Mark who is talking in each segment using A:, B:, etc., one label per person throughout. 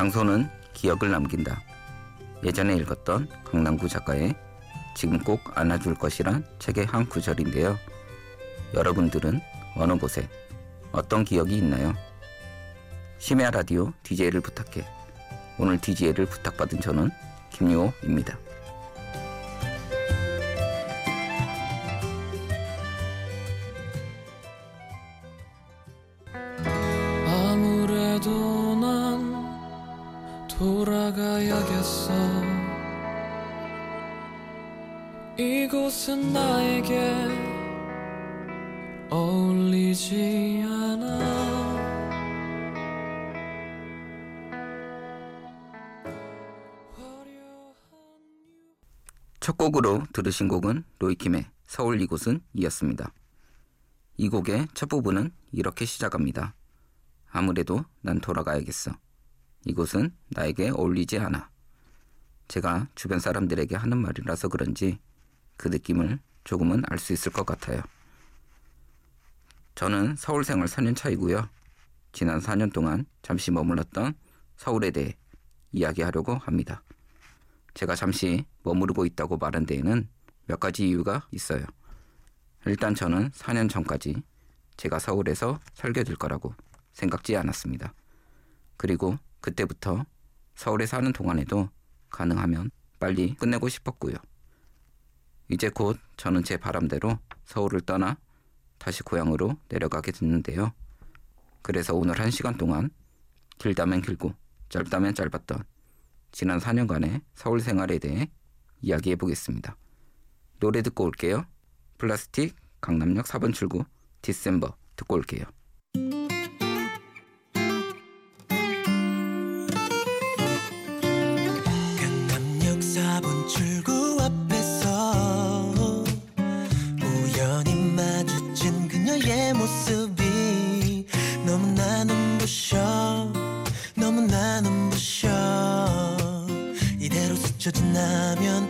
A: 장소는 기억을 남긴다. 예전에 읽었던 강남구 작가의 지금 꼭 안아줄 것이란 책의 한 구절인데요. 여러분들은 어느 곳에 어떤 기억이 있나요? 심야 라디오 DJ를 부탁해. 오늘 DJ를 부탁받은 저는 김유호입니다.
B: 이곳은 나에게 어울리지 않아
A: 첫 곡으로 들으신 곡은 로이킴의 서울 이곳은 이었습니다. 이 곡의 첫 부분은 이렇게 시작합니다. 아무래도 난 돌아가야겠어. 이곳은 나에게 어울리지 않아. 제가 주변 사람들에게 하는 말이라서 그런지 그 느낌을 조금은 알 수 있을 것 같아요. 저는 서울 생활 4년 차이고요. 지난 4년 동안 잠시 머물렀던 서울에 대해 이야기하려고 합니다. 제가 잠시 머무르고 있다고 말한 데에는 몇 가지 이유가 있어요. 일단 저는 4년 전까지 제가 서울에서 살게 될 거라고 생각지 않았습니다. 그리고 그때부터 서울에 사는 동안에도 가능하면 빨리 끝내고 싶었고요. 이제 곧 저는 제 바람대로 서울을 떠나 다시 고향으로 내려가게 됐는데요. 그래서 오늘 한 시간 동안 길다면 길고 짧다면 짧았던 지난 4년간의 서울 생활에 대해 이야기해 보겠습니다. 노래 듣고 올게요. 플라스틱 강남역 4번 출구 디셈버 듣고 올게요.
C: 스쳐 지나면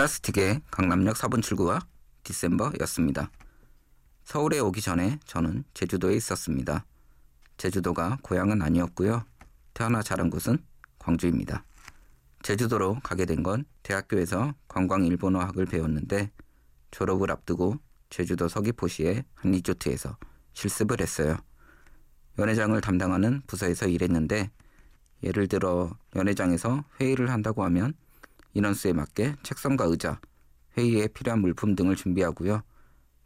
A: 플라스틱의 강남역 4번 출구와 디셈버였습니다. 서울에 오기 전에 저는 제주도에 있었습니다. 제주도가 고향은 아니었고요. 태어나 자란 곳은 광주입니다. 제주도로 가게 된 건 대학교에서 관광 일본어학을 배웠는데 졸업을 앞두고 제주도 서귀포시의 한 리조트에서 실습을 했어요. 연회장을 담당하는 부서에서 일했는데 예를 들어 연회장에서 회의를 한다고 하면 인원수에 맞게 책상과 의자, 회의에 필요한 물품 등을 준비하고요.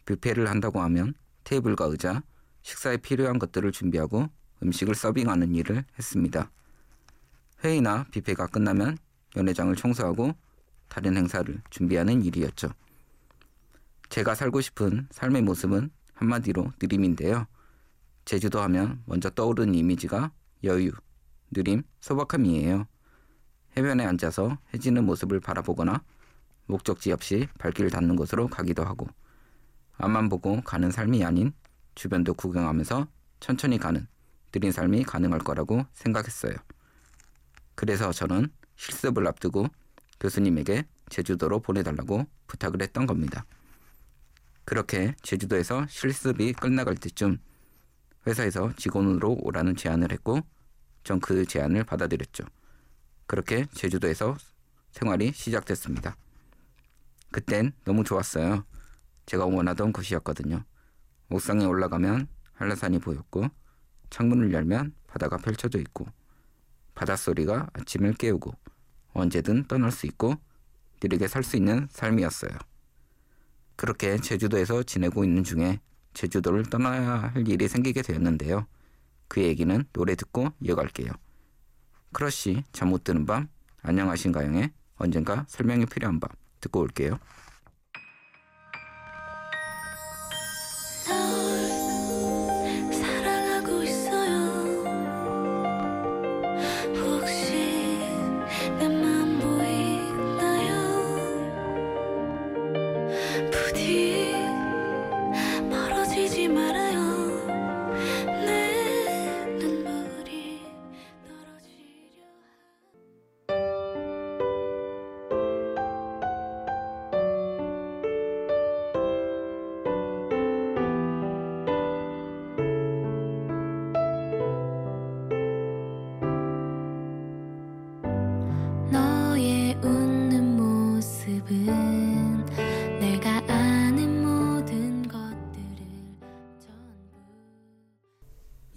A: 뷔페를 한다고 하면 테이블과 의자, 식사에 필요한 것들을 준비하고 음식을 서빙하는 일을 했습니다. 회의나 뷔페가 끝나면 연회장을 청소하고 다른 행사를 준비하는 일이었죠. 제가 살고 싶은 삶의 모습은 한마디로 느림인데요. 제주도 하면 먼저 떠오르는 이미지가 여유, 느림, 소박함이에요. 해변에 앉아서 해지는 모습을 바라보거나 목적지 없이 발길을 닿는 곳으로 가기도 하고 앞만 보고 가는 삶이 아닌 주변도 구경하면서 천천히 가는 느린 삶이 가능할 거라고 생각했어요. 그래서 저는 실습을 앞두고 교수님에게 제주도로 보내달라고 부탁을 했던 겁니다. 그렇게 제주도에서 실습이 끝나갈 때쯤 회사에서 직원으로 오라는 제안을 했고 전 그 제안을 받아들였죠. 그렇게 제주도에서 생활이 시작됐습니다. 그땐 너무 좋았어요. 제가 원하던 곳이었거든요. 옥상에 올라가면 한라산이 보였고 창문을 열면 바다가 펼쳐져 있고 바닷소리가 아침을 깨우고 언제든 떠날 수 있고 느리게 살 수 있는 삶이었어요. 그렇게 제주도에서 지내고 있는 중에 제주도를 떠나야 할 일이 생기게 되었는데요. 그 얘기는 노래 듣고 이어갈게요. 크러쉬 잠 못 드는 밤. 안녕하신가영의 언젠가 설명이 필요한 밤. 듣고 올게요.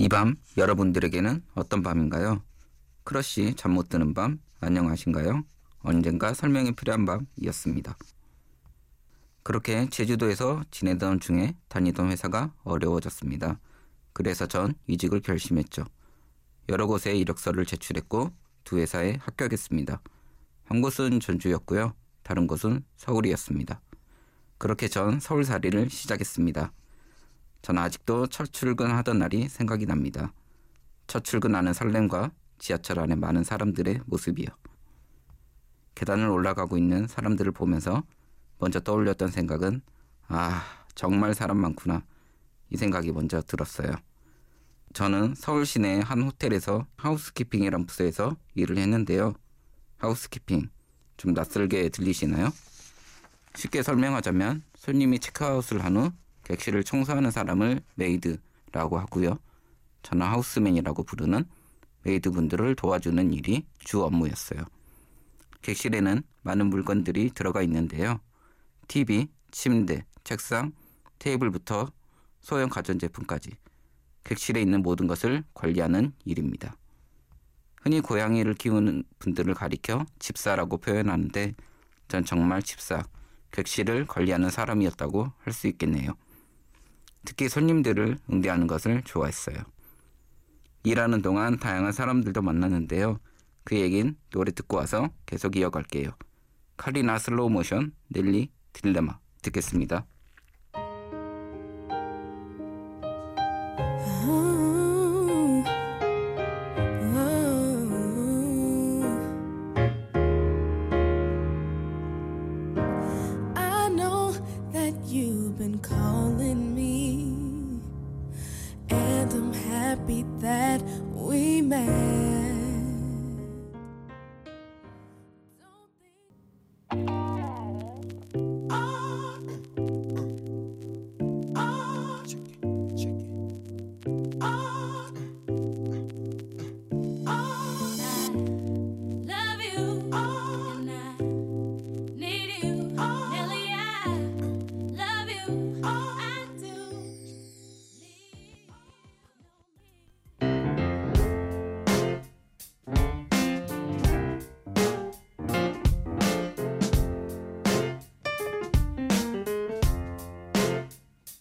A: 밤 여러분들에게는 어떤 밤인가요? 크러쉬 잠 못 드는 밤 안녕하신가영 언젠가 설명이 필요한 밤이었습니다. 그렇게 제주도에서 지내던 중에 다니던 회사가 어려워졌습니다. 그래서 전 이직을 결심했죠. 여러 곳에 이력서를 제출했고 두 회사에 합격했습니다. 한 곳은 전주였고요. 다른 곳은 서울이었습니다. 그렇게 전 서울살이를 시작했습니다. 저는 아직도 첫 출근하던 날이 생각이 납니다. 첫 출근하는 설렘과 지하철 안에 많은 사람들의 모습이요. 계단을 올라가고 있는 사람들을 보면서 먼저 떠올렸던 생각은 아, 정말 사람 많구나. 이 생각이 먼저 들었어요. 저는 서울 시내 한 호텔에서 하우스키핑이란 부서에서 일을 했는데요. 하우스키핑 좀 낯설게 들리시나요? 쉽게 설명하자면 손님이 체크아웃을 한 후 객실을 청소하는 사람을 maid라고 하고요. 저는 houseman이라고 부르는 maid분들을 도와주는 일이 주 업무였어요. 객실에는 많은 물건들이 들어가 있는데요. TV, 침대, 책상, 테이블부터 소형 가전제품까지 객실에 있는 모든 것을 관리하는 일입니다. 흔히 고양이를 키우는 분들을 가리켜 집사라고 표현하는데 전 정말 집사, 객실을 관리하는 사람이었다고 할 수 있겠네요. 특히 손님들을 응대하는 것을 좋아했어요. 일하는 동안 다양한 사람들도 만났는데요. 그 얘긴 노래 듣고 와서 계속 이어갈게요. 카리나 Slow Motion, 넬리, Dilemma 듣겠습니다.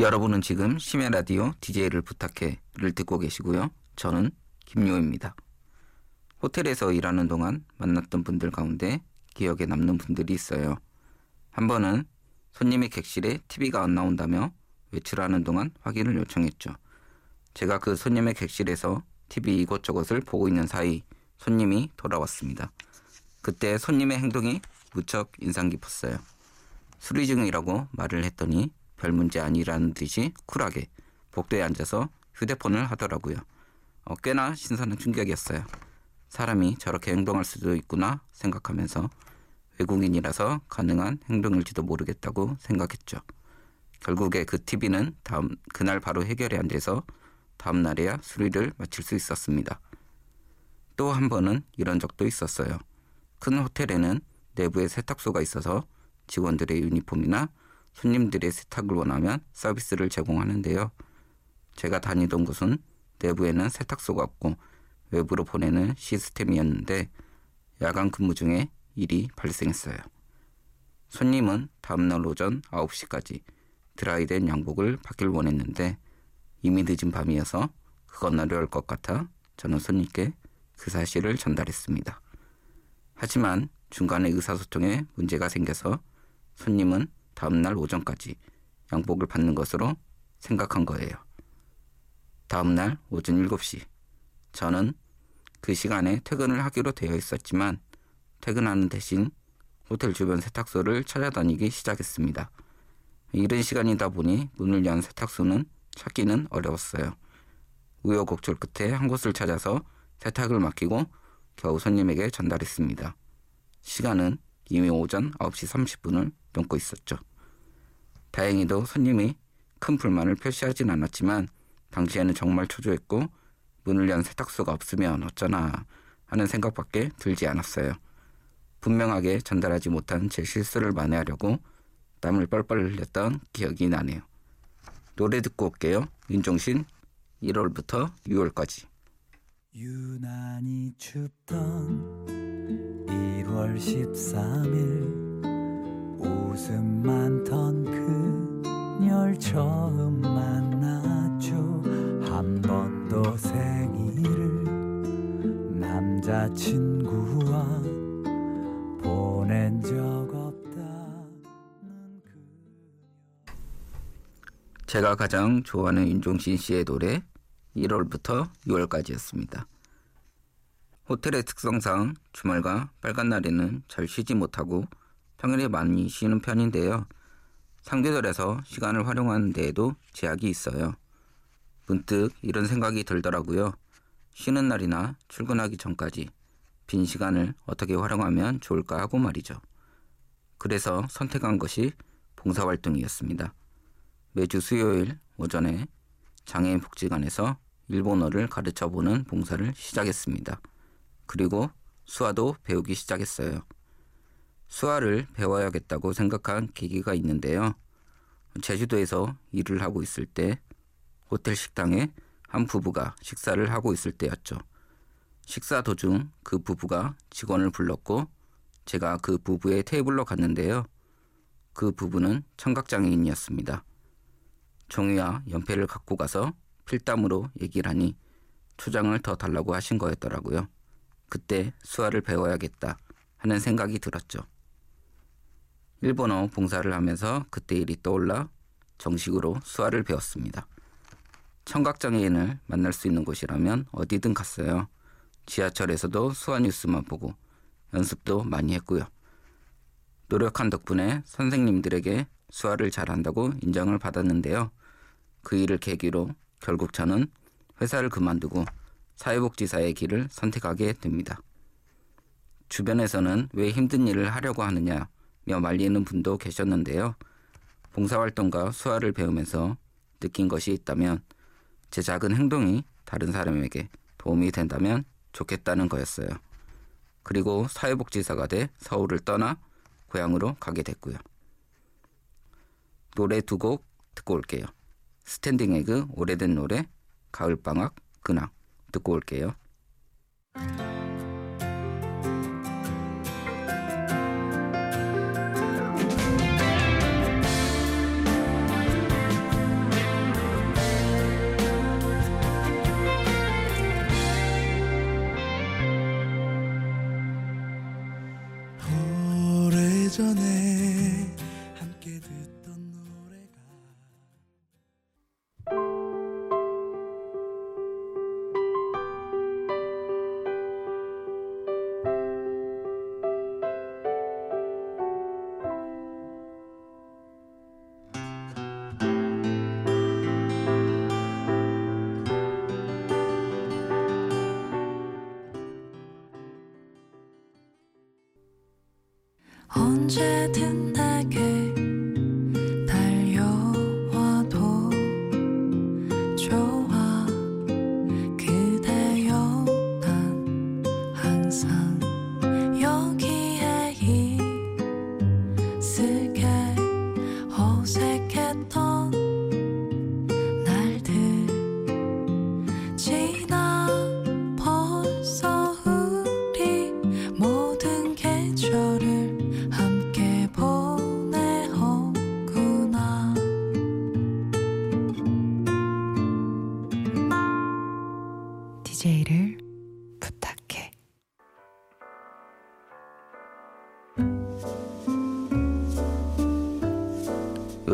A: 여러분은 지금 심야 라디오 DJ를 부탁해를 듣고 계시고요. 저는 김요입니다. 호텔에서 일하는 동안 만났던 분들 가운데 기억에 남는 분들이 있어요. 한 번은 손님의 객실에 TV가 안 나온다며 외출하는 동안 확인을 요청했죠. 제가 그 손님의 객실에서 TV 이곳저곳을 보고 있는 사이 손님이 돌아왔습니다. 그때 손님의 행동이 무척 인상 깊었어요. 수리 중이라고 말을 했더니 별 문제 아니라는 듯이 쿨하게 복도에 앉아서 휴대폰을 하더라고요. 어, 꽤나 신선한 충격이었어요. 사람이 저렇게 행동할 수도 있구나 생각하면서 외국인이라서 가능한 행동일지도 모르겠다고 생각했죠. 결국에 그 TV는 다음 그날 바로 해결이 안 돼서 다음 날에야 수리를 마칠 수 있었습니다. 또 한 번은 이런 적도 있었어요. 큰 호텔에는 내부에 세탁소가 있어서 직원들의 유니폼이나 손님들의 세탁을 원하면 서비스를 제공하는데요. 제가 다니던 곳은 내부에는 세탁소가 없고 외부로 보내는 시스템이었는데 야간 근무 중에 일이 발생했어요. 손님은 다음날 오전 9시까지 드라이된 양복을 받길 원했는데 이미 늦은 밤이어서 그건 어려울 것 같아 저는 손님께 그 사실을 전달했습니다. 하지만 중간에 의사소통에 문제가 생겨서 손님은 다음날 오전까지 양복을 받는 것으로 생각한 거예요. 다음날 오전 7시 저는 그 시간에 퇴근을 하기로 되어 있었지만 퇴근하는 대신 호텔 주변 세탁소를 찾아다니기 시작했습니다. 이른 시간이다 보니 문을 연 세탁소는 찾기는 어려웠어요. 우여곡절 끝에 한 곳을 찾아서 세탁을 맡기고 겨우 손님에게 전달했습니다. 시간은 이미 오전 9시 30분을 넘고 있었죠. 다행히도 손님이 큰 불만을 표시하진 않았지만 당시에는 정말 초조했고 문을 연 세탁소가 없으면 어쩌나 하는 생각밖에 들지 않았어요. 분명하게 전달하지 못한 제 실수를 만회하려고 땀을 뻘뻘 흘렸던 기억이 나네요. 노래 듣고 올게요. 윤종신 1월부터 6월까지.
C: 유난히 춥던 1월 13일 웃음 많던 그녀를 처음 만났죠 한 번도 생일을 남자친구와 보낸 적 없다는 그
A: 제가 가장 좋아하는 윤종신 씨의 노래 1월부터 6월까지였습니다. 호텔의 특성상 주말과 빨간 날에는 잘 쉬지 못하고 평일에 많이 쉬는 편인데요. 상계절에서 시간을 활용하는 데에도 제약이 있어요. 문득 이런 생각이 들더라고요. 쉬는 날이나 출근하기 전까지 빈 시간을 어떻게 활용하면 좋을까 하고 말이죠. 그래서 선택한 것이 봉사활동이었습니다. 매주 수요일 오전에 장애인 복지관에서 일본어를 가르쳐 보는 봉사를 시작했습니다. 그리고 수화도 배우기 시작했어요. 수화를 배워야겠다고 생각한 계기가 있는데요. 제주도에서 일을 하고 있을 때 호텔 식당에 한 부부가 식사를 하고 있을 때였죠. 식사 도중 그 부부가 직원을 불렀고 제가 그 부부의 테이블로 갔는데요. 그 부부는 청각장애인이었습니다. 종이와 연필을 갖고 가서 필담으로 얘기를 하니 초장을 더 달라고 하신 거였더라고요. 그때 수화를 배워야겠다 하는 생각이 들었죠. 일본어 봉사를 하면서 그때 일이 떠올라 정식으로 수화를 배웠습니다. 청각장애인을 만날 수 있는 곳이라면 어디든 갔어요. 지하철에서도 수화 뉴스만 보고 연습도 많이 했고요. 노력한 덕분에 선생님들에게 수화를 잘한다고 인정을 받았는데요. 그 일을 계기로 결국 저는 회사를 그만두고 사회복지사의 길을 선택하게 됩니다. 주변에서는 왜 힘든 일을 하려고 하느냐며 말리는 분도 계셨는데요. 봉사활동과 수화를 배우면서 느낀 것이 있다면 제 작은 행동이 다른 사람에게 도움이 된다면 좋겠다는 거였어요. 그리고 사회복지사가 돼 서울을 떠나 고향으로 가게 됐고요. 노래 두 곡 듣고 올게요. 스탠딩 에그 오래된 노래 가을방학 근황 듣고 올게요.
D: 언제 든 내게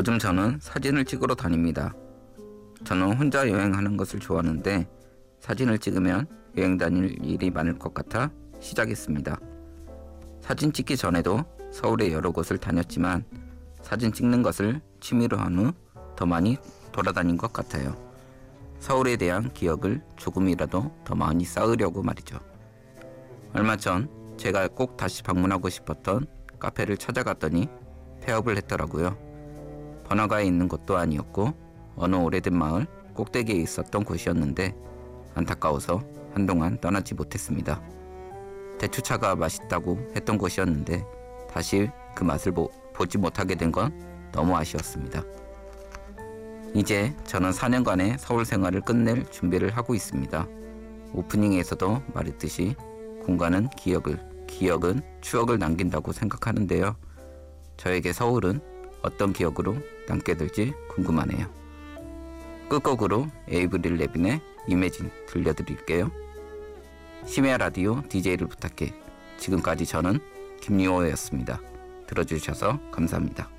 A: 요즘 저는 사진을 찍으러 다닙니다. 저는 혼자 여행하는 것을 좋아하는데 사진을 찍으면 여행 다닐 일이 많을 것 같아 시작했습니다. 사진 찍기 전에도 서울의 여러 곳을 다녔지만 사진 찍는 것을 취미로 한 후 더 많이 돌아다닌 것 같아요. 서울에 대한 기억을 조금이라도 더 많이 쌓으려고 말이죠. 얼마 전 제가 꼭 다시 방문하고 싶었던 카페를 찾아갔더니 폐업을 했더라고요. 번화가에 있는 곳도 아니었고 어느 오래된 마을 꼭대기에 있었던 곳이었는데 안타까워서 한동안 떠나지 못했습니다. 대추차가 맛있다고 했던 곳이었는데 다시 그 맛을 보, 보지 못하게 된 건 너무 아쉬웠습니다. 이제 저는 4년간의 서울 생활을 끝낼 준비를 하고 있습니다. 오프닝에서도 말했듯이 공간은 기억을, 기억은 추억을 남긴다고 생각하는데요. 저에게 서울은 어떤 기억으로 남게 될지 궁금하네요. 끝곡으로 에이브릴 레빈의 이매진 들려드릴게요. 심야 라디오 DJ를 부탁해. 지금까지 저는 김리호였습니다. 들어주셔서 감사합니다.